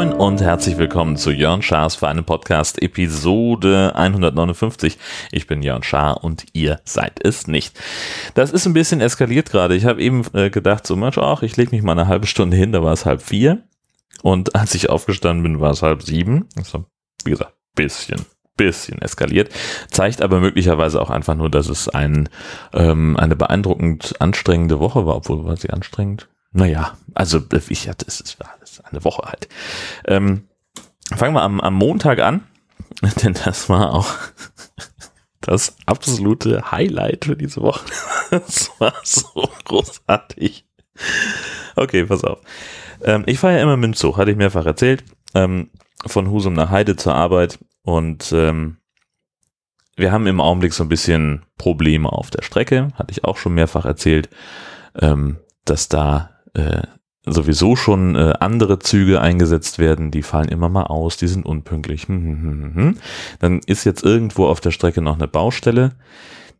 Moin und herzlich willkommen zu Jörn Schars für einen Podcast Episode 159. Ich bin Jörn Schaar und ihr seid es nicht. Das ist ein bisschen eskaliert gerade. Ich habe eben äh, gedacht, so Mensch, ach, ich lege mich mal eine halbe Stunde hin, da war es halb vier. Und als ich aufgestanden bin, war es halb sieben. Also, wie gesagt, bisschen, bisschen eskaliert. Zeigt aber möglicherweise auch einfach nur, dass es ein, ähm, eine beeindruckend anstrengende Woche war, obwohl war sie anstrengend. Naja, also ich hatte es, es war alles eine Woche halt. Ähm, fangen wir am, am Montag an, denn das war auch das absolute Highlight für diese Woche. Das war so großartig. Okay, pass auf. Ähm, ich fahre ja immer mit dem Zug, hatte ich mehrfach erzählt, ähm, von Husum nach Heide zur Arbeit und ähm, wir haben im Augenblick so ein bisschen Probleme auf der Strecke, hatte ich auch schon mehrfach erzählt, ähm, dass da äh, sowieso schon äh, andere Züge eingesetzt werden, die fallen immer mal aus, die sind unpünktlich. Hm, hm, hm, hm. Dann ist jetzt irgendwo auf der Strecke noch eine Baustelle,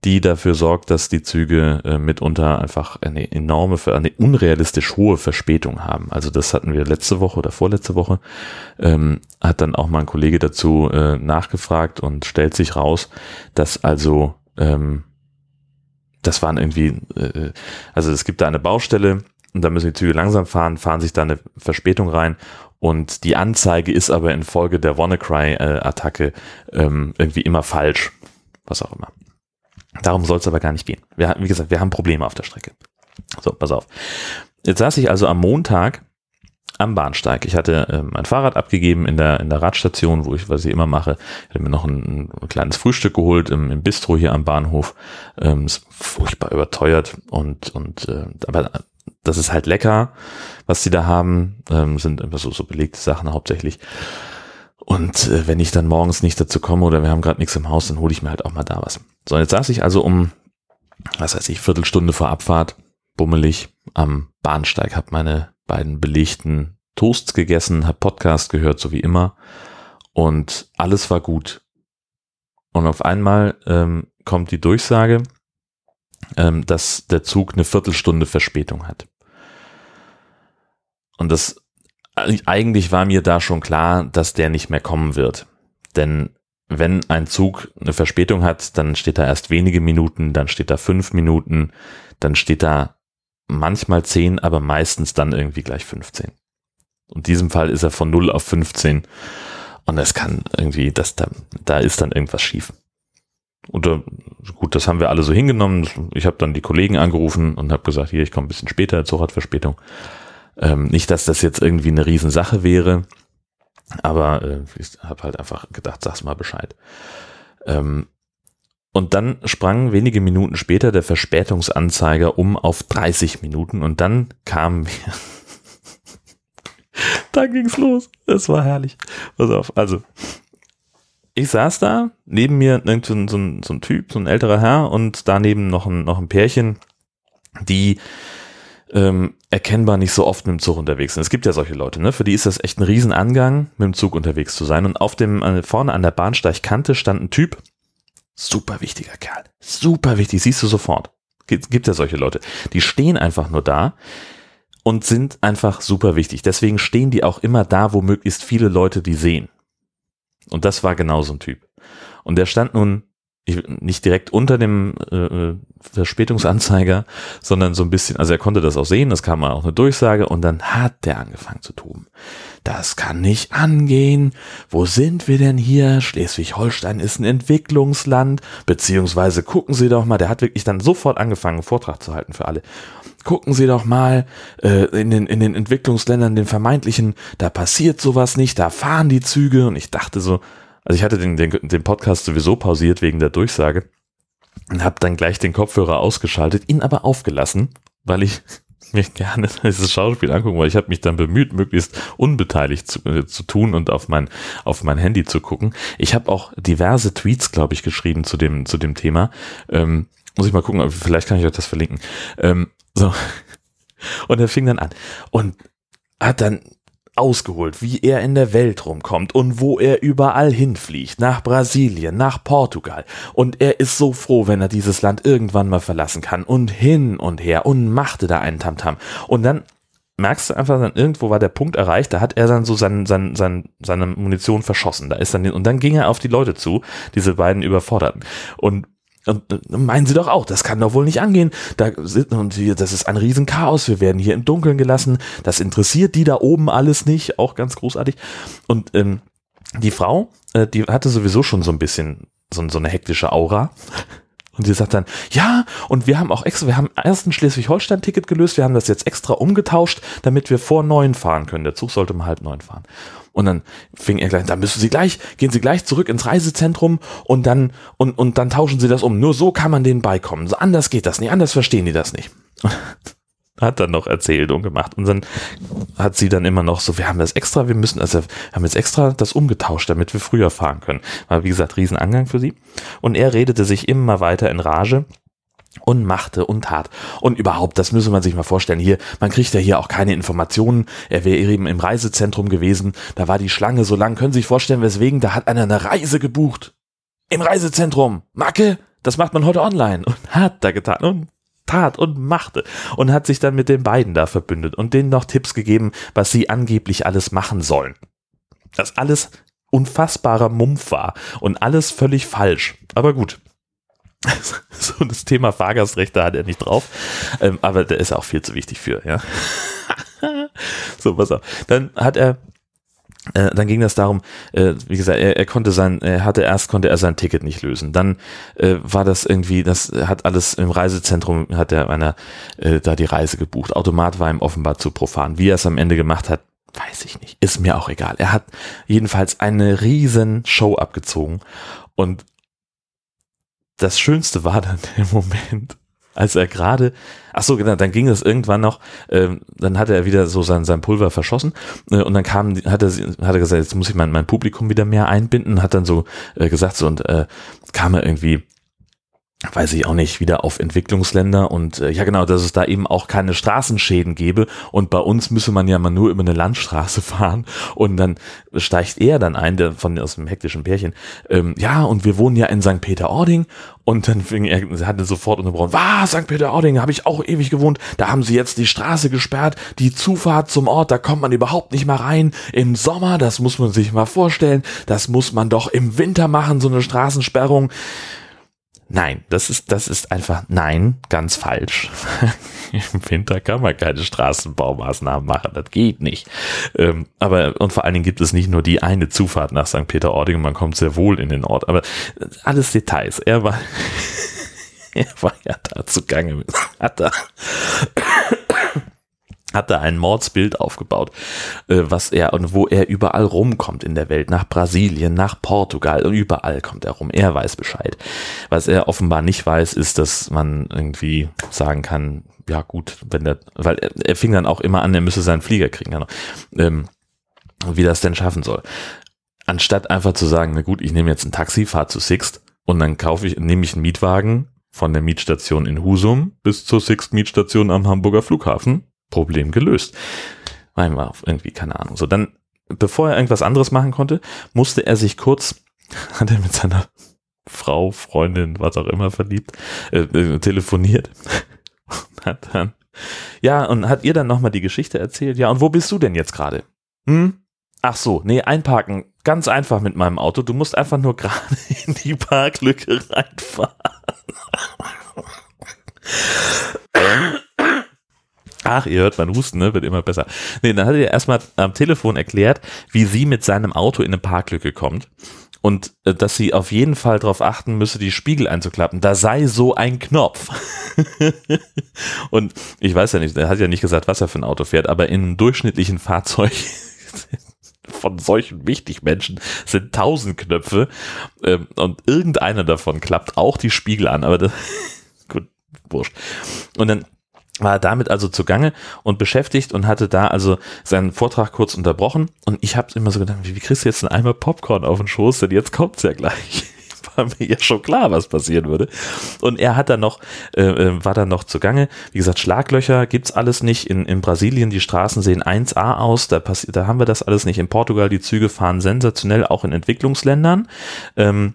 die dafür sorgt, dass die Züge äh, mitunter einfach eine enorme, eine unrealistisch hohe Verspätung haben. Also das hatten wir letzte Woche oder vorletzte Woche, ähm, hat dann auch mal ein Kollege dazu äh, nachgefragt und stellt sich raus, dass also ähm, das waren irgendwie, äh, also es gibt da eine Baustelle und da müssen die Züge langsam fahren, fahren sich da eine Verspätung rein und die Anzeige ist aber infolge der WannaCry-Attacke ähm, irgendwie immer falsch, was auch immer. Darum soll es aber gar nicht gehen. Wir, wie gesagt, wir haben Probleme auf der Strecke. So, pass auf. Jetzt saß ich also am Montag am Bahnsteig. Ich hatte äh, mein Fahrrad abgegeben in der, in der Radstation, wo ich, was ich immer mache. Ich hatte mir noch ein, ein kleines Frühstück geholt im, im, Bistro hier am Bahnhof. Ähm, ist furchtbar überteuert und, und äh, aber das ist halt lecker, was sie da haben. Ähm, sind immer so, so belegte Sachen hauptsächlich. Und äh, wenn ich dann morgens nicht dazu komme oder wir haben gerade nichts im Haus, dann hole ich mir halt auch mal da was. So, jetzt saß ich also um, was weiß ich, Viertelstunde vor Abfahrt, bummelig am Bahnsteig, habe meine beiden belegten Toasts gegessen, habe Podcast gehört, so wie immer. Und alles war gut. Und auf einmal ähm, kommt die Durchsage, ähm, dass der Zug eine Viertelstunde Verspätung hat. Und das eigentlich war mir da schon klar, dass der nicht mehr kommen wird. Denn wenn ein Zug eine Verspätung hat, dann steht da erst wenige Minuten, dann steht da fünf Minuten, dann steht da manchmal zehn, aber meistens dann irgendwie gleich 15. Und in diesem Fall ist er von 0 auf 15 und es kann irgendwie, das, da, da ist dann irgendwas schief. Und äh, gut, das haben wir alle so hingenommen. Ich habe dann die Kollegen angerufen und habe gesagt, hier, ich komme ein bisschen später, der Zug hat Verspätung. Ähm, nicht, dass das jetzt irgendwie eine Riesensache wäre, aber äh, ich habe halt einfach gedacht, sag's mal Bescheid. Ähm, und dann sprang wenige Minuten später der Verspätungsanzeiger um auf 30 Minuten und dann kam mir. da ging's los. Es war herrlich. Pass auf, also. Ich saß da, neben mir so, ein, so ein Typ, so ein älterer Herr und daneben noch ein, noch ein Pärchen, die ähm, erkennbar nicht so oft mit dem Zug unterwegs sind. Es gibt ja solche Leute, ne? Für die ist das echt ein Riesenangang, mit dem Zug unterwegs zu sein. Und auf dem äh, vorne an der Bahnsteigkante stand ein Typ, super wichtiger Kerl, super wichtig, siehst du sofort. Gibt, gibt ja solche Leute, die stehen einfach nur da und sind einfach super wichtig. Deswegen stehen die auch immer da, wo möglichst viele Leute die sehen. Und das war genau so ein Typ. Und der stand nun nicht direkt unter dem äh, äh, Verspätungsanzeiger, sondern so ein bisschen, also er konnte das auch sehen, das kam auch eine Durchsage und dann hat der angefangen zu toben. Das kann nicht angehen. Wo sind wir denn hier? Schleswig-Holstein ist ein Entwicklungsland, beziehungsweise gucken Sie doch mal, der hat wirklich dann sofort angefangen, einen Vortrag zu halten für alle. Gucken Sie doch mal, äh, in, den, in den Entwicklungsländern, den vermeintlichen, da passiert sowas nicht, da fahren die Züge und ich dachte so, also ich hatte den, den, den Podcast sowieso pausiert wegen der Durchsage und habe dann gleich den Kopfhörer ausgeschaltet, ihn aber aufgelassen, weil ich mir gerne dieses Schauspiel angucken, weil ich habe mich dann bemüht, möglichst unbeteiligt zu, äh, zu tun und auf mein auf mein Handy zu gucken. Ich habe auch diverse Tweets, glaube ich, geschrieben zu dem zu dem Thema. Ähm, muss ich mal gucken, vielleicht kann ich euch das verlinken. Ähm, so und er fing dann an und hat dann ausgeholt, wie er in der Welt rumkommt und wo er überall hinfliegt, nach Brasilien, nach Portugal. Und er ist so froh, wenn er dieses Land irgendwann mal verlassen kann und hin und her und machte da einen Tamtam. Und dann merkst du einfach dann irgendwo war der Punkt erreicht, da hat er dann so sein, sein, sein, seine Munition verschossen. Da ist dann und dann ging er auf die Leute zu, diese beiden überforderten. Und und meinen Sie doch auch, das kann doch wohl nicht angehen. Da sind, und hier, das ist ein Riesenchaos. Wir werden hier im Dunkeln gelassen. Das interessiert die da oben alles nicht. Auch ganz großartig. Und ähm, die Frau, äh, die hatte sowieso schon so ein bisschen so, so eine hektische Aura. Und sie sagt dann, ja, und wir haben auch extra, wir haben erst ein Schleswig-Holstein-Ticket gelöst, wir haben das jetzt extra umgetauscht, damit wir vor neun fahren können. Der Zug sollte um halb neun fahren. Und dann fing er gleich, dann müssen Sie gleich, gehen Sie gleich zurück ins Reisezentrum und dann, und, und dann tauschen Sie das um. Nur so kann man denen beikommen. So anders geht das nicht, anders verstehen die das nicht. Hat dann noch erzählt und gemacht. Und dann hat sie dann immer noch so, wir haben das extra, wir müssen, also wir haben jetzt extra das umgetauscht, damit wir früher fahren können. War wie gesagt, Riesenangang für sie. Und er redete sich immer weiter in Rage und machte und tat. Und überhaupt, das müsse man sich mal vorstellen. Hier, man kriegt ja hier auch keine Informationen. Er wäre eben im Reisezentrum gewesen. Da war die Schlange so lang. Können Sie sich vorstellen, weswegen? Da hat einer eine Reise gebucht. Im Reisezentrum. Macke, das macht man heute online. Und hat da getan. Und tat und machte und hat sich dann mit den beiden da verbündet und denen noch Tipps gegeben, was sie angeblich alles machen sollen. Das alles unfassbarer Mumpf war und alles völlig falsch. Aber gut. so das Thema Fahrgastrechte hat er nicht drauf, ähm, aber der ist auch viel zu wichtig für, ja. so, pass auf. Dann hat er äh, dann ging das darum, äh, wie gesagt, er, er konnte sein, er hatte erst konnte er sein Ticket nicht lösen. Dann äh, war das irgendwie, das hat alles im Reisezentrum hat er einer äh, da die Reise gebucht. Automat war ihm offenbar zu profan. Wie er es am Ende gemacht hat, weiß ich nicht. Ist mir auch egal. Er hat jedenfalls eine riesen Show abgezogen und das Schönste war dann der Moment, als er gerade, ach so, genau, dann ging es irgendwann noch, ähm, dann hatte er wieder so sein, sein Pulver verschossen äh, und dann kam, hat er, hat er gesagt, jetzt muss ich mein, mein Publikum wieder mehr einbinden, hat dann so äh, gesagt so und äh, kam er irgendwie weiß ich auch nicht, wieder auf Entwicklungsländer und äh, ja genau, dass es da eben auch keine Straßenschäden gäbe und bei uns müsse man ja mal nur über eine Landstraße fahren und dann steigt er dann ein, der von aus dem hektischen Pärchen, ähm, ja und wir wohnen ja in St. Peter-Ording und dann fing er, hatte sofort unterbrochen, was, St. Peter-Ording, habe ich auch ewig gewohnt, da haben sie jetzt die Straße gesperrt, die Zufahrt zum Ort, da kommt man überhaupt nicht mal rein, im Sommer, das muss man sich mal vorstellen, das muss man doch im Winter machen, so eine Straßensperrung, Nein, das ist, das ist einfach, nein, ganz falsch. Im Winter kann man keine Straßenbaumaßnahmen machen, das geht nicht. Ähm, aber, und vor allen Dingen gibt es nicht nur die eine Zufahrt nach St. Peter-Ording, man kommt sehr wohl in den Ort, aber alles Details. Er war, er war ja da zugange, hat da, hat da ein Mordsbild aufgebaut, äh, was er und wo er überall rumkommt in der Welt, nach Brasilien, nach Portugal und überall kommt er rum. Er weiß Bescheid. Was er offenbar nicht weiß, ist, dass man irgendwie sagen kann, ja gut, wenn der, weil er, er fing dann auch immer an, er müsse seinen Flieger kriegen, genau, ähm, wie das denn schaffen soll. Anstatt einfach zu sagen, na gut, ich nehme jetzt ein Taxi, fahre zu Sixt und dann kaufe ich, nehme ich einen Mietwagen von der Mietstation in Husum bis zur Sixt Mietstation am Hamburger Flughafen Problem gelöst. War irgendwie, keine Ahnung. So, dann, bevor er irgendwas anderes machen konnte, musste er sich kurz, hat er mit seiner Frau, Freundin, was auch immer verliebt, äh, äh, telefoniert. hat dann, ja, und hat ihr dann nochmal die Geschichte erzählt. Ja, und wo bist du denn jetzt gerade? Hm? Ach so, nee, einparken. Ganz einfach mit meinem Auto. Du musst einfach nur gerade in die Parklücke reinfahren. Ach, ihr hört mein Husten, ne? Wird immer besser. Nee, dann hat er erstmal am Telefon erklärt, wie sie mit seinem Auto in eine Parklücke kommt. Und äh, dass sie auf jeden Fall darauf achten müsse, die Spiegel einzuklappen. Da sei so ein Knopf. und ich weiß ja nicht, er hat ja nicht gesagt, was er für ein Auto fährt, aber in einem durchschnittlichen Fahrzeug von solchen Wichtigmenschen sind tausend Knöpfe ähm, und irgendeiner davon klappt auch die Spiegel an, aber das, gut, wurscht. Und dann war damit also zugange und beschäftigt und hatte da also seinen Vortrag kurz unterbrochen und ich habe immer so gedacht, wie, wie kriegst du jetzt einen Eimer Popcorn auf den Schoß, denn jetzt kommt's ja gleich. war mir ja schon klar, was passieren würde. Und er hat dann noch, äh, äh war dann noch zugange. Wie gesagt, Schlaglöcher gibt's alles nicht. In, in Brasilien, die Straßen sehen 1A aus, da, passiert, da haben wir das alles nicht. In Portugal, die Züge fahren sensationell, auch in Entwicklungsländern. Ähm,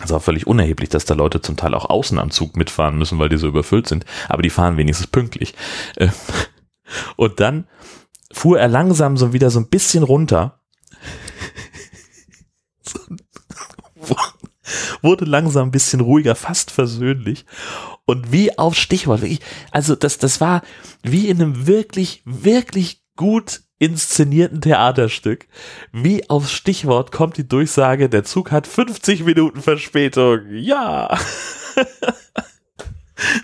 also auch völlig unerheblich, dass da Leute zum Teil auch außen am Zug mitfahren müssen, weil die so überfüllt sind. Aber die fahren wenigstens pünktlich. Äh, und dann fuhr er langsam so wieder so ein bisschen runter. wurde langsam ein bisschen ruhiger, fast versöhnlich. Und wie auf Stichwort, also das, das war wie in einem wirklich, wirklich gut inszenierten Theaterstück. Wie aufs Stichwort kommt die Durchsage, der Zug hat 50 Minuten Verspätung. Ja.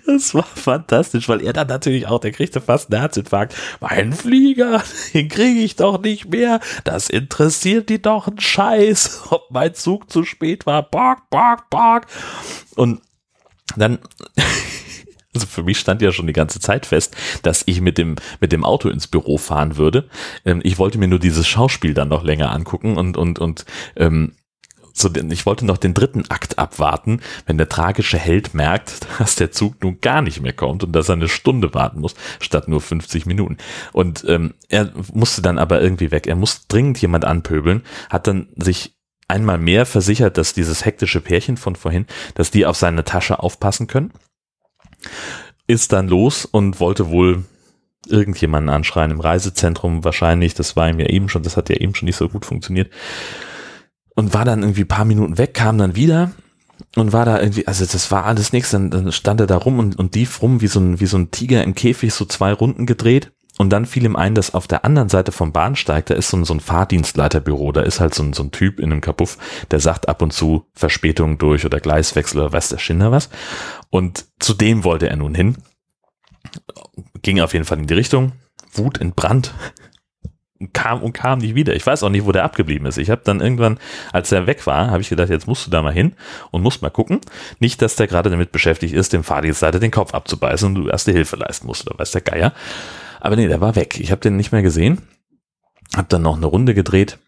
Das war fantastisch, weil er dann natürlich auch, der kriegte fast einen Herzinfarkt. Mein Flieger, den kriege ich doch nicht mehr. Das interessiert die doch einen Scheiß, ob mein Zug zu spät war. Bark, bark, bark. Und dann also für mich stand ja schon die ganze Zeit fest, dass ich mit dem, mit dem Auto ins Büro fahren würde. Ähm, ich wollte mir nur dieses Schauspiel dann noch länger angucken und, und, und ähm, so den, ich wollte noch den dritten Akt abwarten, wenn der tragische Held merkt, dass der Zug nun gar nicht mehr kommt und dass er eine Stunde warten muss, statt nur 50 Minuten. Und ähm, er musste dann aber irgendwie weg. Er muss dringend jemand anpöbeln, hat dann sich einmal mehr versichert, dass dieses hektische Pärchen von vorhin, dass die auf seine Tasche aufpassen können ist dann los und wollte wohl irgendjemanden anschreien im Reisezentrum wahrscheinlich. Das war ihm ja eben schon, das hat ja eben schon nicht so gut funktioniert. Und war dann irgendwie paar Minuten weg, kam dann wieder und war da irgendwie, also das war alles nichts. Dann, dann stand er da rum und, und lief rum wie so ein, wie so ein Tiger im Käfig, so zwei Runden gedreht. Und dann fiel ihm ein, dass auf der anderen Seite vom Bahnsteig, da ist so ein, so ein Fahrdienstleiterbüro, da ist halt so ein, so ein Typ in einem Kapuff, der sagt ab und zu Verspätung durch oder Gleiswechsel oder weiß der Schinder was. Und zu dem wollte er nun hin. Ging auf jeden Fall in die Richtung. Wut entbrannt. Kam und kam nicht wieder. Ich weiß auch nicht, wo der abgeblieben ist. Ich habe dann irgendwann, als er weg war, habe ich gedacht, jetzt musst du da mal hin und musst mal gucken. Nicht, dass der gerade damit beschäftigt ist, dem Fahrdienstleiter den Kopf abzubeißen und du erste Hilfe leisten musst oder weiß der Geier. Aber nee, der war weg. Ich habe den nicht mehr gesehen. Hab dann noch eine Runde gedreht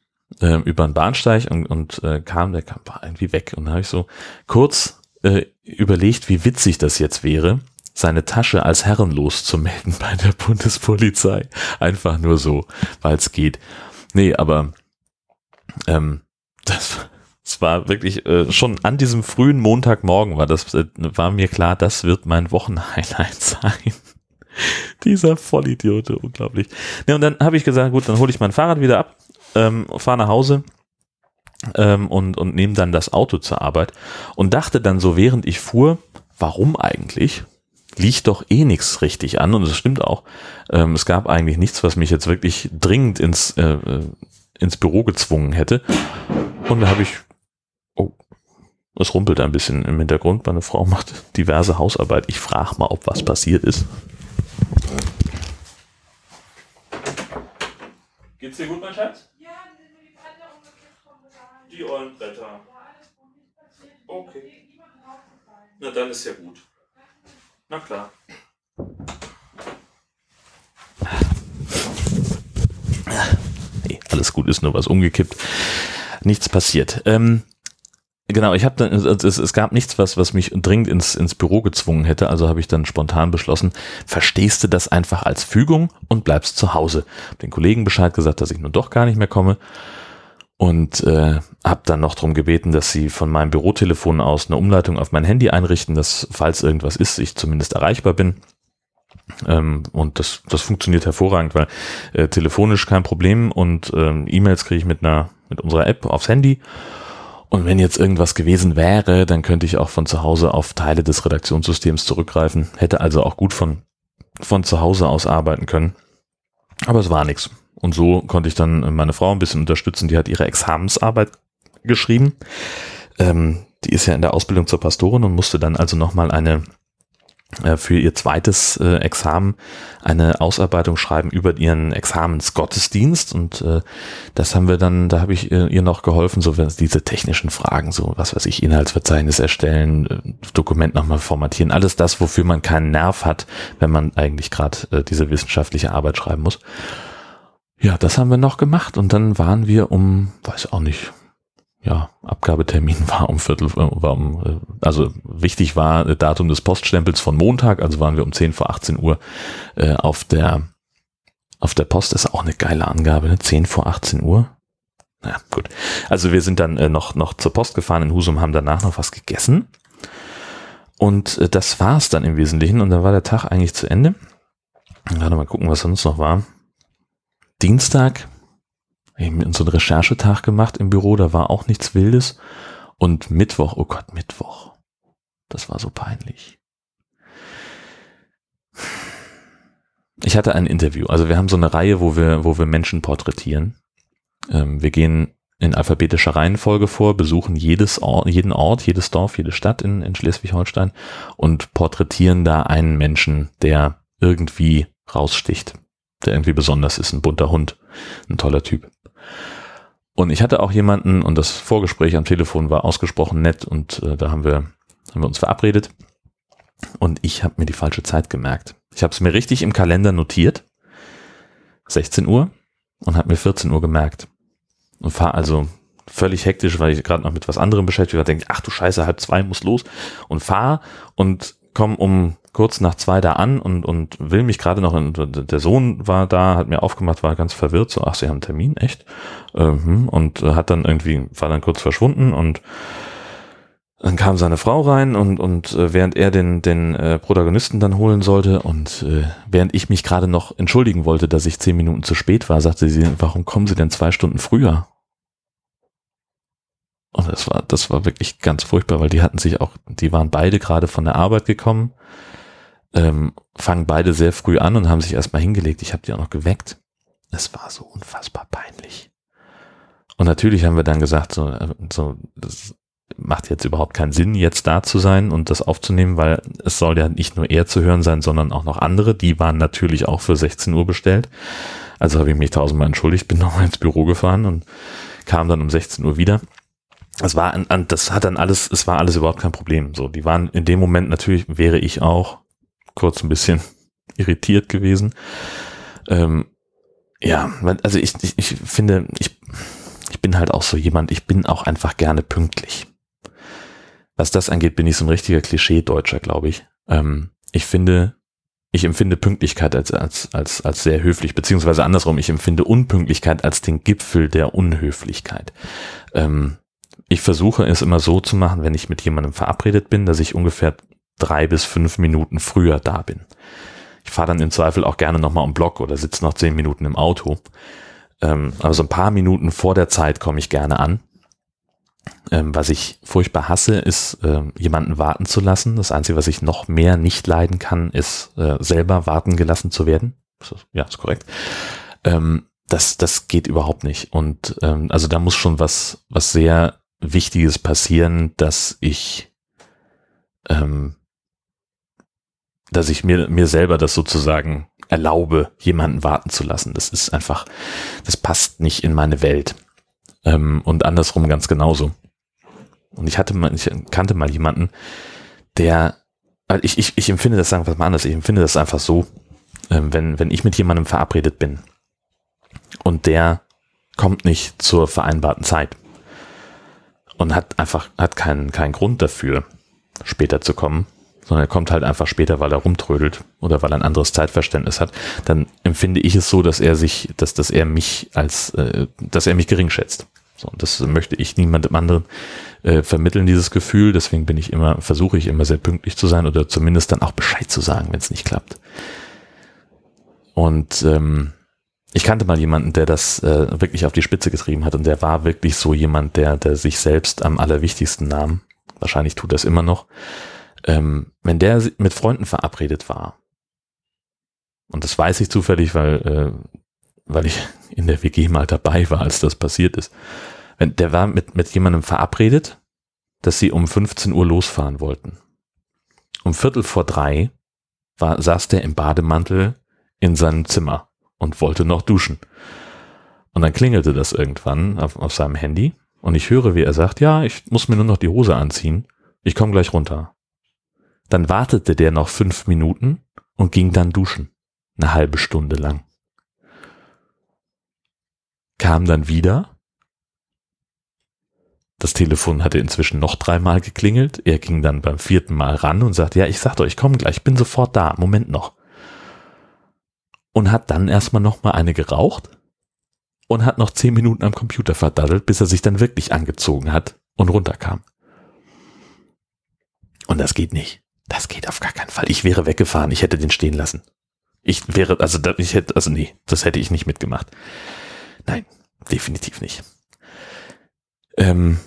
äh, über den Bahnsteig und, und äh, kam, der kam, war irgendwie weg. Und dann habe ich so kurz äh, überlegt, wie witzig das jetzt wäre, seine Tasche als herrenlos zu melden bei der Bundespolizei. Einfach nur so, weil es geht. Nee, aber ähm, das, das war wirklich äh, schon an diesem frühen Montagmorgen war das äh, war mir klar, das wird mein Wochenhighlight sein. Dieser Vollidiote, unglaublich. Ja, und dann habe ich gesagt, gut, dann hole ich mein Fahrrad wieder ab, ähm, fahre nach Hause ähm, und, und nehme dann das Auto zur Arbeit und dachte dann so, während ich fuhr, warum eigentlich? Liegt doch eh nichts richtig an und das stimmt auch. Ähm, es gab eigentlich nichts, was mich jetzt wirklich dringend ins, äh, äh ins Büro gezwungen hätte. Und da habe ich, oh, es rumpelt ein bisschen im Hintergrund. Meine Frau macht diverse Hausarbeit. Ich frage mal, ob was passiert ist. Geht's dir gut, mein Schatz? Ja, die Bretter umgekippt vom Regal. Die ollen Bretter. Ja, alles gut, nichts passiert. Okay. Na, dann ist ja gut. Na klar. Nee, alles gut, ist nur was umgekippt. Nichts passiert. Ähm, Genau, ich habe dann, es, es gab nichts, was, was mich dringend ins, ins Büro gezwungen hätte, also habe ich dann spontan beschlossen, verstehst du das einfach als Fügung und bleibst zu Hause. Hab den Kollegen Bescheid gesagt, dass ich nun doch gar nicht mehr komme und äh, habe dann noch darum gebeten, dass sie von meinem Bürotelefon aus eine Umleitung auf mein Handy einrichten, dass falls irgendwas ist, ich zumindest erreichbar bin. Ähm, und das, das funktioniert hervorragend, weil äh, telefonisch kein Problem und ähm, E-Mails kriege ich mit einer mit unserer App aufs Handy und wenn jetzt irgendwas gewesen wäre, dann könnte ich auch von zu Hause auf Teile des Redaktionssystems zurückgreifen. Hätte also auch gut von, von zu Hause aus arbeiten können. Aber es war nichts. Und so konnte ich dann meine Frau ein bisschen unterstützen. Die hat ihre Examensarbeit geschrieben. Ähm, die ist ja in der Ausbildung zur Pastorin und musste dann also nochmal eine für ihr zweites äh, Examen eine Ausarbeitung schreiben über ihren Examensgottesdienst. Und äh, das haben wir dann, da habe ich ihr, ihr noch geholfen, so diese technischen Fragen, so was weiß ich, Inhaltsverzeichnis erstellen, äh, Dokument nochmal formatieren, alles das, wofür man keinen Nerv hat, wenn man eigentlich gerade äh, diese wissenschaftliche Arbeit schreiben muss. Ja, das haben wir noch gemacht. Und dann waren wir um, weiß auch nicht, ja, Abgabetermin war um Viertel, äh, war um, äh, also wichtig war Datum des Poststempels von Montag, also waren wir um 10 vor 18 Uhr äh, auf der auf der Post ist auch eine geile Angabe, ne? 10 vor 18 Uhr. Na gut. Also wir sind dann äh, noch, noch zur Post gefahren in Husum, haben danach noch was gegessen. Und äh, das war es dann im Wesentlichen. Und dann war der Tag eigentlich zu Ende. Gerade mal gucken, was sonst noch war. Dienstag eben so einen Recherchetag gemacht im Büro, da war auch nichts Wildes. Und Mittwoch, oh Gott, Mittwoch. Das war so peinlich. Ich hatte ein Interview. Also wir haben so eine Reihe, wo wir, wo wir Menschen porträtieren. Ähm, wir gehen in alphabetischer Reihenfolge vor, besuchen jedes Ort, jeden Ort, jedes Dorf, jede Stadt in, in Schleswig-Holstein und porträtieren da einen Menschen, der irgendwie raussticht, der irgendwie besonders ist, ein bunter Hund, ein toller Typ. Und ich hatte auch jemanden und das Vorgespräch am Telefon war ausgesprochen nett und äh, da haben wir, haben wir uns verabredet. Und ich habe mir die falsche Zeit gemerkt. Ich habe es mir richtig im Kalender notiert, 16 Uhr und habe mir 14 Uhr gemerkt. Und fahre also völlig hektisch, weil ich gerade noch mit was anderem beschäftigt war, denke, ach du Scheiße, halb zwei muss los. Und fahr und komm um kurz nach zwei da an und, und will mich gerade noch, in, der Sohn war da, hat mir aufgemacht, war ganz verwirrt, so, ach, sie haben einen Termin, echt? Ähm, und hat dann irgendwie, war dann kurz verschwunden und dann kam seine Frau rein und, und äh, während er den, den äh, Protagonisten dann holen sollte und äh, während ich mich gerade noch entschuldigen wollte, dass ich zehn Minuten zu spät war, sagte sie, warum kommen Sie denn zwei Stunden früher? Und das war, das war wirklich ganz furchtbar, weil die hatten sich auch, die waren beide gerade von der Arbeit gekommen, ähm, fangen beide sehr früh an und haben sich erstmal hingelegt. Ich habe die auch noch geweckt. Es war so unfassbar peinlich. Und natürlich haben wir dann gesagt, so, äh, so das macht jetzt überhaupt keinen Sinn, jetzt da zu sein und das aufzunehmen, weil es soll ja nicht nur er zu hören sein, sondern auch noch andere. Die waren natürlich auch für 16 Uhr bestellt. Also habe ich mich tausendmal entschuldigt, bin nochmal ins Büro gefahren und kam dann um 16 Uhr wieder. Das war, das hat dann alles, es war alles überhaupt kein Problem. So, die waren in dem Moment natürlich, wäre ich auch kurz ein bisschen irritiert gewesen. Ähm, ja, also ich, ich, ich finde, ich, ich bin halt auch so jemand, ich bin auch einfach gerne pünktlich. Was das angeht, bin ich so ein richtiger Klischee-Deutscher, glaube ich. Ähm, ich finde, ich empfinde Pünktlichkeit als, als, als, als sehr höflich, beziehungsweise andersrum, ich empfinde Unpünktlichkeit als den Gipfel der Unhöflichkeit. Ähm, ich versuche es immer so zu machen, wenn ich mit jemandem verabredet bin, dass ich ungefähr drei bis fünf Minuten früher da bin. Ich fahre dann im Zweifel auch gerne nochmal um Block oder sitze noch zehn Minuten im Auto. Ähm, aber so ein paar Minuten vor der Zeit komme ich gerne an. Ähm, was ich furchtbar hasse, ist, äh, jemanden warten zu lassen. Das Einzige, was ich noch mehr nicht leiden kann, ist äh, selber warten gelassen zu werden. Ja, ist korrekt. Ähm, das, das geht überhaupt nicht. Und ähm, also da muss schon was, was sehr Wichtiges passieren, dass ich ähm, dass ich mir, mir selber das sozusagen erlaube, jemanden warten zu lassen. Das ist einfach, das passt nicht in meine Welt. Ähm, und andersrum ganz genauso. Und ich hatte mal, ich kannte mal jemanden, der, ich, ich, ich empfinde das einfach mal anders. Ich empfinde das einfach so, ähm, wenn, wenn ich mit jemandem verabredet bin und der kommt nicht zur vereinbarten Zeit und hat einfach, hat keinen, keinen Grund dafür, später zu kommen, sondern er kommt halt einfach später, weil er rumtrödelt oder weil er ein anderes Zeitverständnis hat, dann empfinde ich es so, dass er sich, dass, dass er mich als, äh, dass er mich gering schätzt. So, und das möchte ich niemandem anderen äh, vermitteln, dieses Gefühl. Deswegen bin ich immer, versuche ich immer sehr pünktlich zu sein oder zumindest dann auch Bescheid zu sagen, wenn es nicht klappt. Und ähm, ich kannte mal jemanden, der das äh, wirklich auf die Spitze getrieben hat und der war wirklich so jemand, der, der sich selbst am allerwichtigsten nahm. Wahrscheinlich tut das immer noch ähm, wenn der mit Freunden verabredet war, und das weiß ich zufällig, weil, äh, weil ich in der WG mal dabei war, als das passiert ist, wenn, der war mit, mit jemandem verabredet, dass sie um 15 Uhr losfahren wollten. Um Viertel vor drei war, saß der im Bademantel in seinem Zimmer und wollte noch duschen. Und dann klingelte das irgendwann auf, auf seinem Handy und ich höre, wie er sagt, ja, ich muss mir nur noch die Hose anziehen. Ich komme gleich runter. Dann wartete der noch fünf Minuten und ging dann duschen. Eine halbe Stunde lang. Kam dann wieder Das Telefon hatte inzwischen noch dreimal geklingelt. Er ging dann beim vierten Mal ran und sagte, ja, ich sag doch, ich komme gleich, ich bin sofort da, Moment noch. Und hat dann erstmal nochmal eine geraucht und hat noch zehn Minuten am Computer verdaddelt, bis er sich dann wirklich angezogen hat und runterkam. Und das geht nicht. Das geht auf gar keinen Fall. Ich wäre weggefahren, ich hätte den stehen lassen. Ich wäre, also ich hätte, also nee, das hätte ich nicht mitgemacht. Nein, definitiv nicht. Ähm,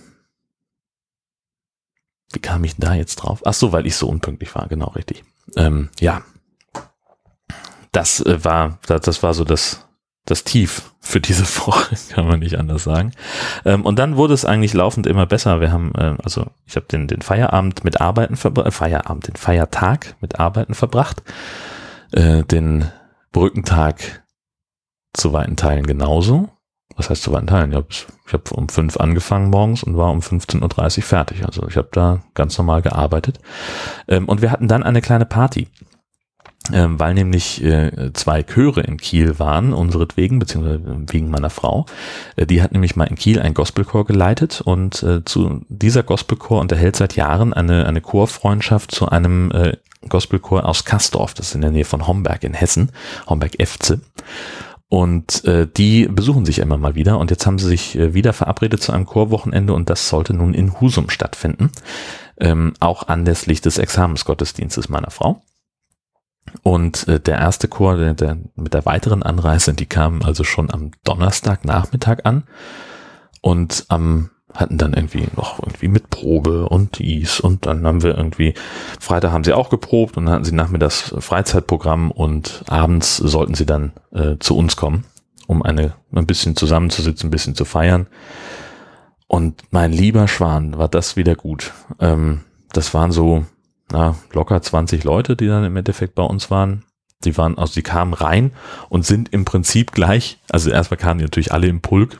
wie kam ich da jetzt drauf? Ach so, weil ich so unpünktlich war, genau richtig. Ähm, ja, das äh, war, das, das war so das, das Tief für diese Woche, kann man nicht anders sagen. Ähm, und dann wurde es eigentlich laufend immer besser. Wir haben, äh, also ich habe den, den Feierabend mit Arbeiten verbracht, äh, Feierabend, den Feiertag mit Arbeiten verbracht, äh, den Brückentag zu weiten Teilen genauso. Was heißt zu weiten Teilen? Ich habe um fünf angefangen morgens und war um 15.30 Uhr fertig. Also ich habe da ganz normal gearbeitet. Ähm, und wir hatten dann eine kleine Party ähm, weil nämlich äh, zwei Chöre in Kiel waren, unseretwegen, beziehungsweise wegen meiner Frau. Äh, die hat nämlich mal in Kiel ein Gospelchor geleitet und äh, zu dieser Gospelchor unterhält seit Jahren eine, eine Chorfreundschaft zu einem äh, Gospelchor aus Kastorf, das ist in der Nähe von Homberg in Hessen, Homberg-Efze. Und äh, die besuchen sich immer mal wieder und jetzt haben sie sich äh, wieder verabredet zu einem Chorwochenende und das sollte nun in Husum stattfinden, ähm, auch anlässlich des Examensgottesdienstes meiner Frau. Und äh, der erste Chor der, der, mit der weiteren Anreise, die kamen also schon am Donnerstagnachmittag an und am hatten dann irgendwie noch irgendwie mit Probe und dies und dann haben wir irgendwie Freitag haben sie auch geprobt und dann hatten sie nachmittags Freizeitprogramm und abends sollten sie dann äh, zu uns kommen, um eine ein bisschen zusammenzusitzen, ein bisschen zu feiern. Und mein lieber Schwan, war das wieder gut. Ähm, das waren so na, locker 20 Leute, die dann im Endeffekt bei uns waren. Die waren, also die kamen rein und sind im Prinzip gleich, also erstmal kamen die natürlich alle im Pulk,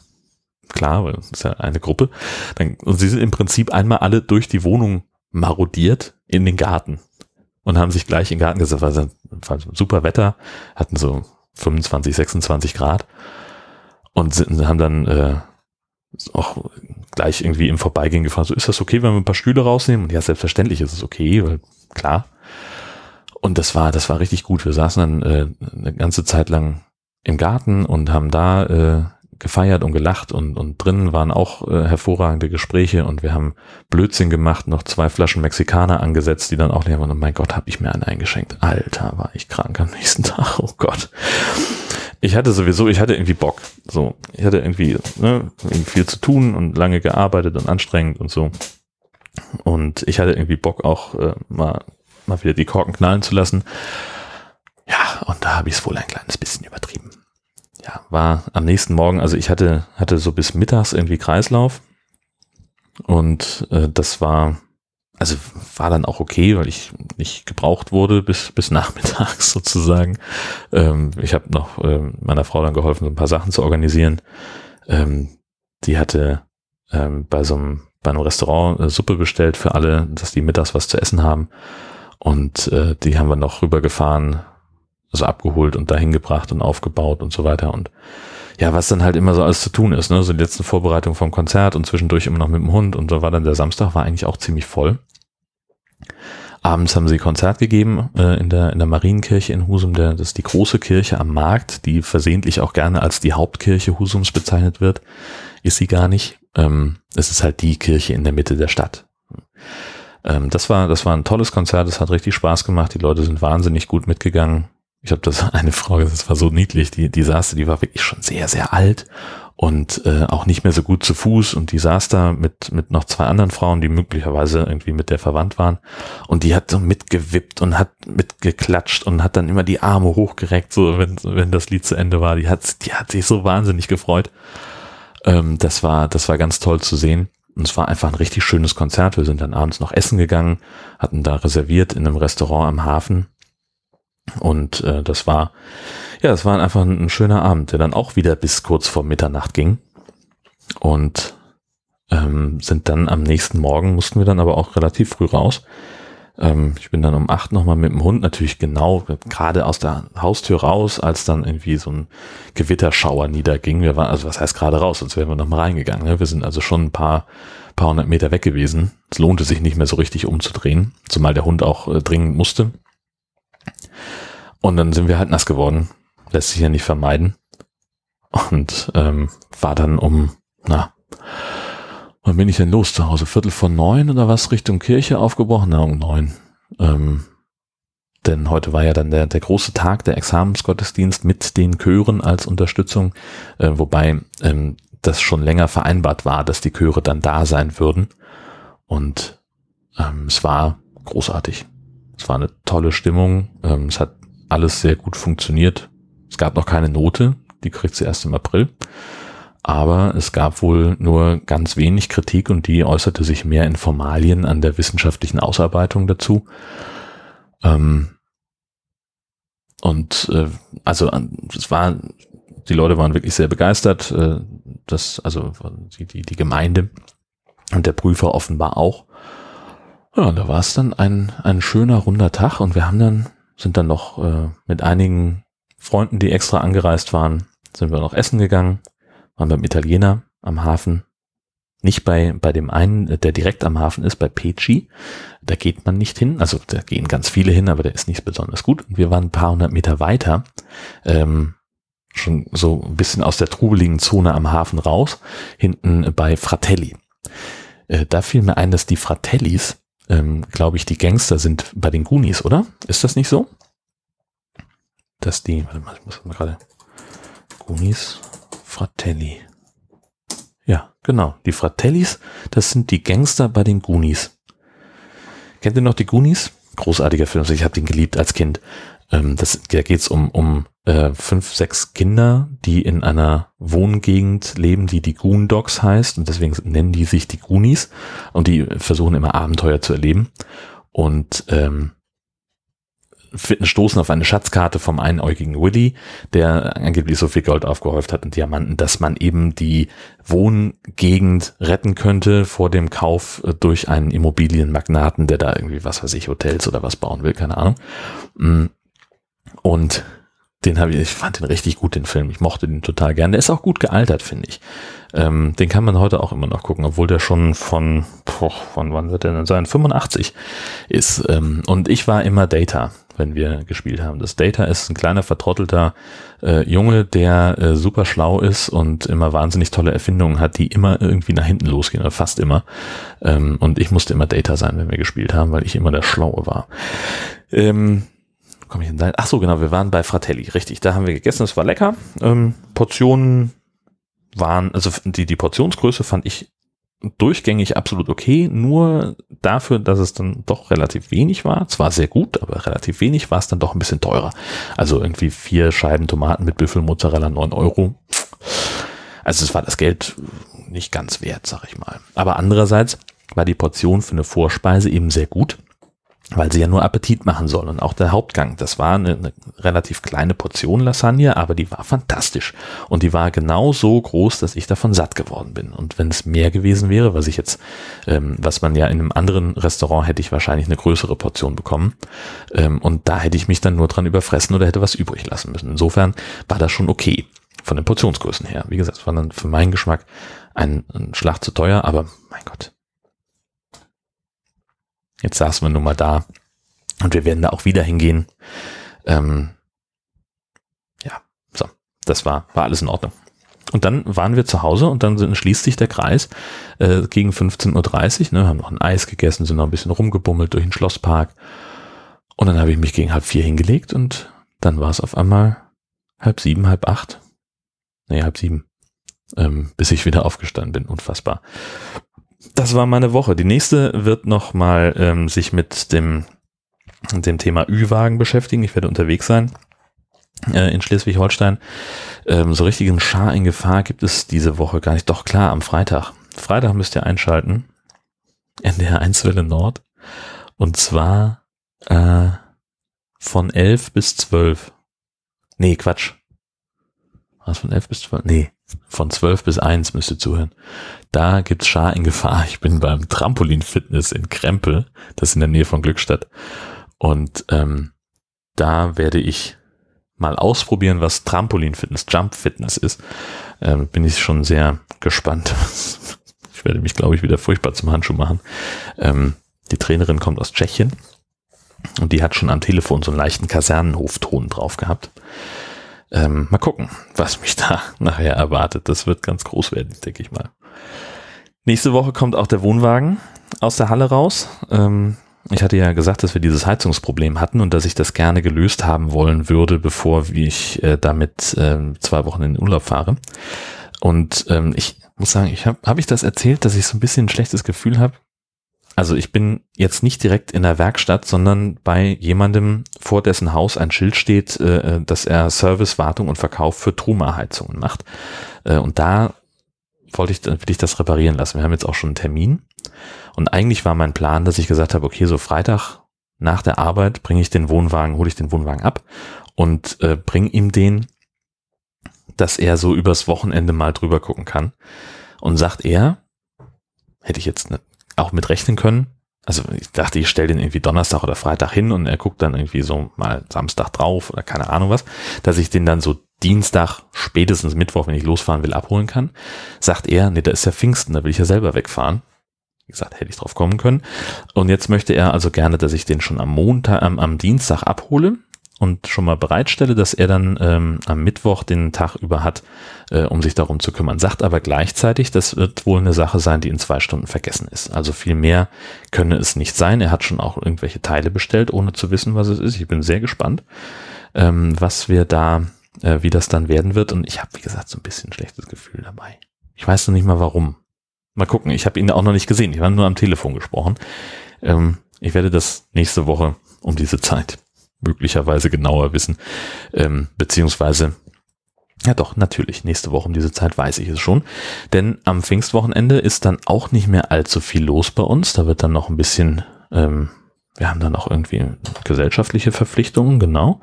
klar, weil das ist ja eine Gruppe. Dann, und sie sind im Prinzip einmal alle durch die Wohnung marodiert in den Garten und haben sich gleich in den Garten gesetzt, weil war super Wetter, hatten so 25, 26 Grad und sind, haben dann äh, auch gleich irgendwie im Vorbeigehen gefragt, so ist das okay, wenn wir ein paar Stühle rausnehmen? Und ja, selbstverständlich ist es okay, weil klar. Und das war, das war richtig gut. Wir saßen dann äh, eine ganze Zeit lang im Garten und haben da äh, gefeiert und gelacht und, und drinnen waren auch äh, hervorragende Gespräche und wir haben Blödsinn gemacht, noch zwei Flaschen Mexikaner angesetzt, die dann auch leer waren und mein Gott, hab ich mir einen eingeschenkt. Alter, war ich krank am nächsten Tag, oh Gott ich hatte sowieso, ich hatte irgendwie Bock. So, ich hatte irgendwie, ne, irgendwie viel zu tun und lange gearbeitet und anstrengend und so. Und ich hatte irgendwie Bock auch äh, mal, mal wieder die Korken knallen zu lassen. Ja, und da habe ich es wohl ein kleines bisschen übertrieben. Ja, war am nächsten Morgen, also ich hatte, hatte so bis mittags irgendwie Kreislauf. Und äh, das war, also war dann auch okay, weil ich nicht gebraucht wurde bis, bis nachmittags sozusagen. Ähm, ich habe noch ähm, meiner Frau dann geholfen, so ein paar Sachen zu organisieren. Ähm, die hatte ähm, bei so einem, bei einem Restaurant äh, Suppe bestellt für alle, dass die mittags was zu essen haben. Und äh, die haben wir noch rübergefahren, also abgeholt und dahin gebracht und aufgebaut und so weiter. Und ja, was dann halt immer so alles zu tun ist, ne? So die letzten Vorbereitungen vom Konzert und zwischendurch immer noch mit dem Hund und so war dann der Samstag, war eigentlich auch ziemlich voll. Abends haben sie Konzert gegeben äh, in, der, in der Marienkirche in Husum. Der, das ist die große Kirche am Markt, die versehentlich auch gerne als die Hauptkirche Husums bezeichnet wird. Ist sie gar nicht. Ähm, es ist halt die Kirche in der Mitte der Stadt. Ähm, das, war, das war ein tolles Konzert, es hat richtig Spaß gemacht. Die Leute sind wahnsinnig gut mitgegangen. Ich habe das eine Frau, das war so niedlich, die, die saß, die war wirklich schon sehr, sehr alt und äh, auch nicht mehr so gut zu Fuß und die saß da mit mit noch zwei anderen Frauen, die möglicherweise irgendwie mit der verwandt waren und die hat so mitgewippt und hat mitgeklatscht und hat dann immer die Arme hochgereckt, so wenn wenn das Lied zu Ende war. Die hat die hat sich so wahnsinnig gefreut. Ähm, das war das war ganz toll zu sehen und es war einfach ein richtig schönes Konzert. Wir sind dann abends noch essen gegangen, hatten da reserviert in einem Restaurant am Hafen und äh, das war ja, es war einfach ein, schöner Abend, der dann auch wieder bis kurz vor Mitternacht ging. Und ähm, sind dann am nächsten Morgen, mussten wir dann aber auch relativ früh raus. Ähm, ich bin dann um acht nochmal mit dem Hund natürlich genau gerade aus der Haustür raus, als dann irgendwie so ein Gewitterschauer niederging. Wir waren, also was heißt gerade raus, sonst wären wir nochmal reingegangen. Ne? Wir sind also schon ein paar paar hundert Meter weg gewesen. Es lohnte sich nicht mehr so richtig umzudrehen, zumal der Hund auch äh, dringend musste. Und dann sind wir halt nass geworden. Lässt sich ja nicht vermeiden. Und ähm, war dann um, na, wann bin ich denn los zu Hause? Viertel von neun oder was Richtung Kirche aufgebrochen? Na, um neun. Ähm, denn heute war ja dann der, der große Tag, der Examensgottesdienst mit den Chören als Unterstützung, äh, wobei ähm, das schon länger vereinbart war, dass die Chöre dann da sein würden. Und ähm, es war großartig. Es war eine tolle Stimmung. Ähm, es hat alles sehr gut funktioniert. Es gab noch keine Note, die kriegt sie erst im April. Aber es gab wohl nur ganz wenig Kritik und die äußerte sich mehr in Formalien an der wissenschaftlichen Ausarbeitung dazu. Ähm, und äh, also es war, die Leute waren wirklich sehr begeistert, äh, das, also die, die, die Gemeinde und der Prüfer offenbar auch. Ja, da war es dann ein, ein schöner runder Tag und wir haben dann, sind dann noch äh, mit einigen Freunden, die extra angereist waren, sind wir noch essen gegangen, waren beim Italiener am Hafen nicht bei, bei dem einen, der direkt am Hafen ist, bei Peci. Da geht man nicht hin. Also da gehen ganz viele hin, aber der ist nicht besonders gut. Und wir waren ein paar hundert Meter weiter, ähm, schon so ein bisschen aus der trubeligen Zone am Hafen raus, hinten bei Fratelli. Äh, da fiel mir ein, dass die Fratellis, ähm, glaube ich, die Gangster sind bei den Goonies, oder? Ist das nicht so? Dass die, warte mal, ich muss mal gerade, Goonies, Fratelli. Ja, genau. Die Fratellis, das sind die Gangster bei den Goonies. Kennt ihr noch die Goonies? Großartiger Film. Also ich habe den geliebt als Kind. Ähm, das, da geht's um, um äh, fünf, sechs Kinder, die in einer Wohngegend leben, die die Goondogs heißt. Und deswegen nennen die sich die Goonies. Und die versuchen immer Abenteuer zu erleben. Und ähm, stoßen auf eine Schatzkarte vom einäugigen Willy, der angeblich so viel Gold aufgehäuft hat und Diamanten, dass man eben die Wohngegend retten könnte vor dem Kauf äh, durch einen Immobilienmagnaten, der da irgendwie, was weiß ich, Hotels oder was bauen will, keine Ahnung. Und den habe ich, ich fand den richtig gut, den Film. Ich mochte den total gern. Der ist auch gut gealtert, finde ich. Ähm, den kann man heute auch immer noch gucken, obwohl der schon von, boah, von wann wird der denn sein? 85 ist. Ähm, und ich war immer Data wenn wir gespielt haben. Das Data ist ein kleiner vertrottelter äh, Junge, der äh, super schlau ist und immer wahnsinnig tolle Erfindungen hat, die immer irgendwie nach hinten losgehen, oder fast immer. Ähm, und ich musste immer Data sein, wenn wir gespielt haben, weil ich immer der Schlaue war. Ähm, komm ich denn da? Ach so, genau, wir waren bei Fratelli, richtig. Da haben wir gegessen, es war lecker. Ähm, Portionen waren, also die, die Portionsgröße fand ich durchgängig absolut okay, nur dafür, dass es dann doch relativ wenig war, zwar sehr gut, aber relativ wenig, war es dann doch ein bisschen teurer. Also irgendwie vier Scheiben Tomaten mit Büffelmozzarella, neun Euro. Also es war das Geld nicht ganz wert, sag ich mal. Aber andererseits war die Portion für eine Vorspeise eben sehr gut weil sie ja nur Appetit machen soll. Und auch der Hauptgang, das war eine, eine, relativ kleine Portion Lasagne, aber die war fantastisch. Und die war genau so groß, dass ich davon satt geworden bin. Und wenn es mehr gewesen wäre, was ich jetzt, ähm, was man ja in einem anderen Restaurant hätte ich wahrscheinlich eine größere Portion bekommen. Ähm, und da hätte ich mich dann nur dran überfressen oder hätte was übrig lassen müssen. Insofern war das schon okay. Von den Portionsgrößen her. Wie gesagt, es war dann für meinen Geschmack ein, ein Schlag zu teuer, aber mein Gott, Jetzt saßen wir nun mal da und wir werden da auch wieder hingehen. Ähm, ja, so, das war, war alles in Ordnung. Und dann waren wir zu Hause und dann schließt sich der Kreis äh, gegen 15.30 Uhr, ne, haben noch ein Eis gegessen, sind noch ein bisschen rumgebummelt durch den Schlosspark. Und dann habe ich mich gegen halb vier hingelegt und dann war es auf einmal halb sieben, halb acht. Nee, halb sieben. Ähm, bis ich wieder aufgestanden bin. Unfassbar das war meine Woche. Die nächste wird nochmal ähm, sich mit dem, dem Thema Ü-Wagen beschäftigen. Ich werde unterwegs sein äh, in Schleswig-Holstein. Ähm, so richtigen Schar in Gefahr gibt es diese Woche gar nicht. Doch klar, am Freitag. Freitag müsst ihr einschalten. in der Einswelle Nord. Und zwar äh, von 11 bis 12. Nee, Quatsch. Was von 11 bis 12? Nee, von 12 bis 1 müsst ihr zuhören. Da gibt's Schar in Gefahr. Ich bin beim Trampolin-Fitness in Krempel, das ist in der Nähe von Glückstadt. Und ähm, da werde ich mal ausprobieren, was Trampolin-Fitness, Jump-Fitness ist. Ähm, bin ich schon sehr gespannt. Ich werde mich, glaube ich, wieder furchtbar zum Handschuh machen. Ähm, die Trainerin kommt aus Tschechien und die hat schon am Telefon so einen leichten Kasernenhofton drauf gehabt. Ähm, mal gucken, was mich da nachher erwartet. Das wird ganz groß werden, denke ich mal. Nächste Woche kommt auch der Wohnwagen aus der Halle raus. Ähm, ich hatte ja gesagt, dass wir dieses Heizungsproblem hatten und dass ich das gerne gelöst haben wollen würde, bevor ich äh, damit äh, zwei Wochen in den Urlaub fahre. Und ähm, ich muss sagen, ich habe hab ich das erzählt, dass ich so ein bisschen ein schlechtes Gefühl habe. Also ich bin jetzt nicht direkt in der Werkstatt, sondern bei jemandem, vor dessen Haus ein Schild steht, äh, äh dass er Service, Wartung und Verkauf für Truma-Heizungen macht. Äh, und da wollte ich, will ich das reparieren lassen. Wir haben jetzt auch schon einen Termin. Und eigentlich war mein Plan, dass ich gesagt habe, okay, so Freitag nach der Arbeit bringe ich den Wohnwagen, hole ich den Wohnwagen ab und äh, bringe ihm den, dass er so übers Wochenende mal drüber gucken kann. Und sagt er, hätte ich jetzt ne, auch mit rechnen können. Also ich dachte, ich stelle den irgendwie Donnerstag oder Freitag hin und er guckt dann irgendwie so mal Samstag drauf oder keine Ahnung was, dass ich den dann so Dienstag, spätestens Mittwoch, wenn ich losfahren will, abholen kann. Sagt er, nee, da ist ja Pfingsten, da will ich ja selber wegfahren. Wie gesagt, hätte ich drauf kommen können. Und jetzt möchte er also gerne, dass ich den schon am Montag, am, am Dienstag abhole und schon mal bereitstelle, dass er dann ähm, am Mittwoch den Tag über hat, äh, um sich darum zu kümmern. Sagt aber gleichzeitig, das wird wohl eine Sache sein, die in zwei Stunden vergessen ist. Also viel mehr könne es nicht sein. Er hat schon auch irgendwelche Teile bestellt, ohne zu wissen, was es ist. Ich bin sehr gespannt, ähm, was wir da, äh, wie das dann werden wird. Und ich habe, wie gesagt, so ein bisschen ein schlechtes Gefühl dabei. Ich weiß noch nicht mal warum. Mal gucken, ich habe ihn auch noch nicht gesehen. Ich habe nur am Telefon gesprochen. Ähm, ich werde das nächste Woche um diese Zeit möglicherweise genauer wissen. Ähm, beziehungsweise, ja doch, natürlich, nächste Woche um diese Zeit weiß ich es schon. Denn am Pfingstwochenende ist dann auch nicht mehr allzu viel los bei uns. Da wird dann noch ein bisschen, ähm, wir haben dann auch irgendwie gesellschaftliche Verpflichtungen, genau.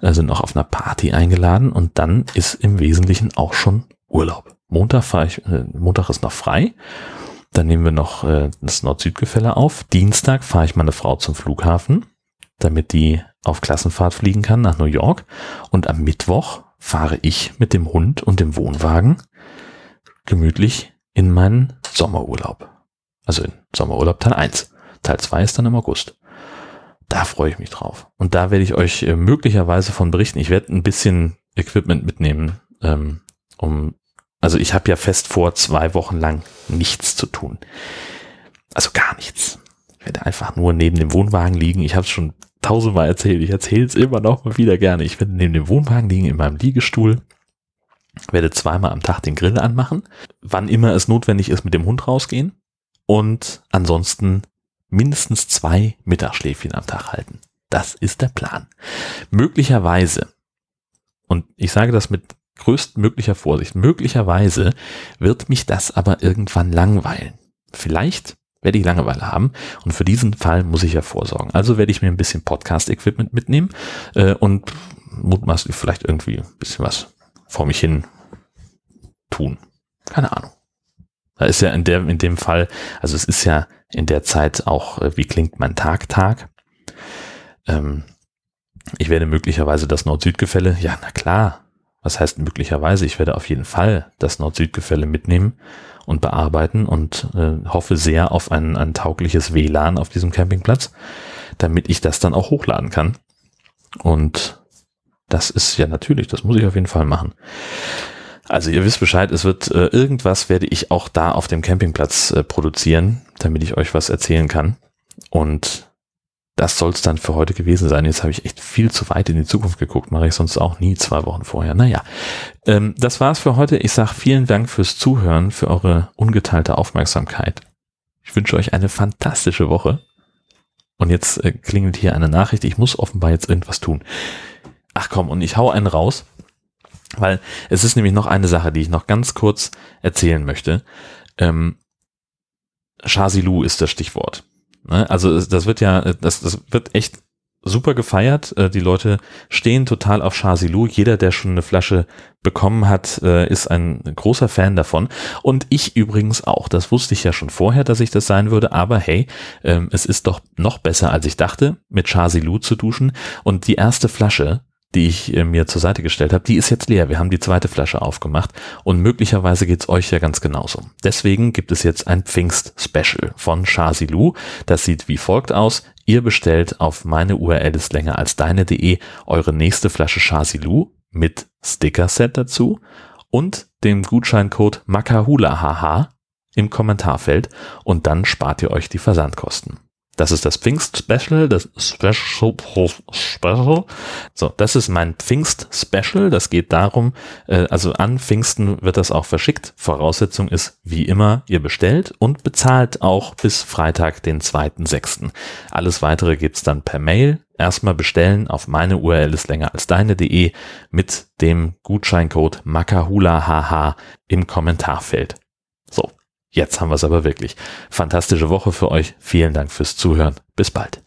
Da sind noch auf einer Party eingeladen und dann ist im Wesentlichen auch schon Urlaub. Montag fahre ich, äh, Montag ist noch frei. Dann nehmen wir noch äh, das Nord-Süd-Gefälle auf. Dienstag fahre ich meine Frau zum Flughafen, damit die auf Klassenfahrt fliegen kann nach New York. Und am Mittwoch fahre ich mit dem Hund und dem Wohnwagen gemütlich in meinen Sommerurlaub. Also in Sommerurlaub Teil 1. Teil 2 ist dann im August. Da freue ich mich drauf. Und da werde ich euch äh, möglicherweise von berichten. Ich werde ein bisschen Equipment mitnehmen, ähm, um also ich habe ja fest vor, zwei Wochen lang nichts zu tun. Also gar nichts. Ich werde einfach nur neben dem Wohnwagen liegen. Ich habe es schon tausendmal erzählt. Ich erzähle es immer noch mal wieder gerne. Ich werde neben dem Wohnwagen liegen in meinem Liegestuhl. Werde zweimal am Tag den Grill anmachen. Wann immer es notwendig ist, mit dem Hund rausgehen. Und ansonsten mindestens zwei Mittagsschläfchen am Tag halten. Das ist der Plan. Möglicherweise, und ich sage das mit größtmöglicher Vorsicht. Möglicherweise wird mich das aber irgendwann langweilen. Vielleicht werde ich Langeweile haben und für diesen Fall muss ich ja vorsorgen. Also werde ich mir ein bisschen Podcast-Equipment mitnehmen äh, und mutmaßlich vielleicht irgendwie ein bisschen was vor mich hin tun. Keine Ahnung. Da ist ja in, der, in dem Fall, also es ist ja in der Zeit auch, äh, wie klingt mein Tag, Tag. Ähm, ich werde möglicherweise das Nord-Süd-Gefälle, ja, na klar, was heißt möglicherweise? Ich werde auf jeden Fall das Nord-Süd-Gefälle mitnehmen und bearbeiten und äh, hoffe sehr auf ein, ein taugliches WLAN auf diesem Campingplatz, damit ich das dann auch hochladen kann. Und das ist ja natürlich, das muss ich auf jeden Fall machen. Also ihr wisst Bescheid, es wird äh, irgendwas werde ich auch da auf dem Campingplatz äh, produzieren, damit ich euch was erzählen kann. Und das soll es dann für heute gewesen sein. Jetzt habe ich echt viel zu weit in die Zukunft geguckt, mache ich sonst auch nie zwei Wochen vorher. Naja, ähm, das war's für heute. Ich sage vielen Dank fürs Zuhören, für eure ungeteilte Aufmerksamkeit. Ich wünsche euch eine fantastische Woche. Und jetzt äh, klingelt hier eine Nachricht. Ich muss offenbar jetzt irgendwas tun. Ach komm, und ich hau einen raus, weil es ist nämlich noch eine Sache, die ich noch ganz kurz erzählen möchte. Ähm, Shazilu ist das Stichwort. Ne? Also das wird ja, das, das wird echt super gefeiert. Äh, die Leute stehen total auf Chazilu. Jeder, der schon eine Flasche bekommen hat, äh, ist ein großer Fan davon. Und ich übrigens auch. Das wusste ich ja schon vorher, dass ich das sein würde. Aber hey, ähm, es ist doch noch besser, als ich dachte, mit Chazilu zu duschen. Und die erste Flasche die ich äh, mir zur Seite gestellt habe, die ist jetzt leer. Wir haben die zweite Flasche aufgemacht und möglicherweise geht's euch ja ganz genauso. Deswegen gibt es jetzt ein Pfingst-Special von Shazilu. Das sieht wie folgt aus. Ihr bestellt auf meine URL ist länger als deine.de eure nächste Flasche Shazilu mit Sticker-Set dazu und dem Gutscheincode MAKAHULAHAHA im Kommentarfeld und dann spart ihr euch die Versandkosten. Das ist das Pfingst-Special, das Special, Special. So, das ist mein Pfingst-Special. Das geht darum, äh, also an Pfingsten wird das auch verschickt. Voraussetzung ist, wie immer, ihr bestellt und bezahlt auch bis Freitag, den 2.6. Alles weitere gibt's dann per Mail. Erstmal bestellen auf meine URL ist länger als deine.de mit dem Gutscheincode MAKAHULAHH im Kommentarfeld. Jetzt haben wir es aber wirklich. Fantastische Woche für euch. Vielen Dank fürs Zuhören. Bis bald.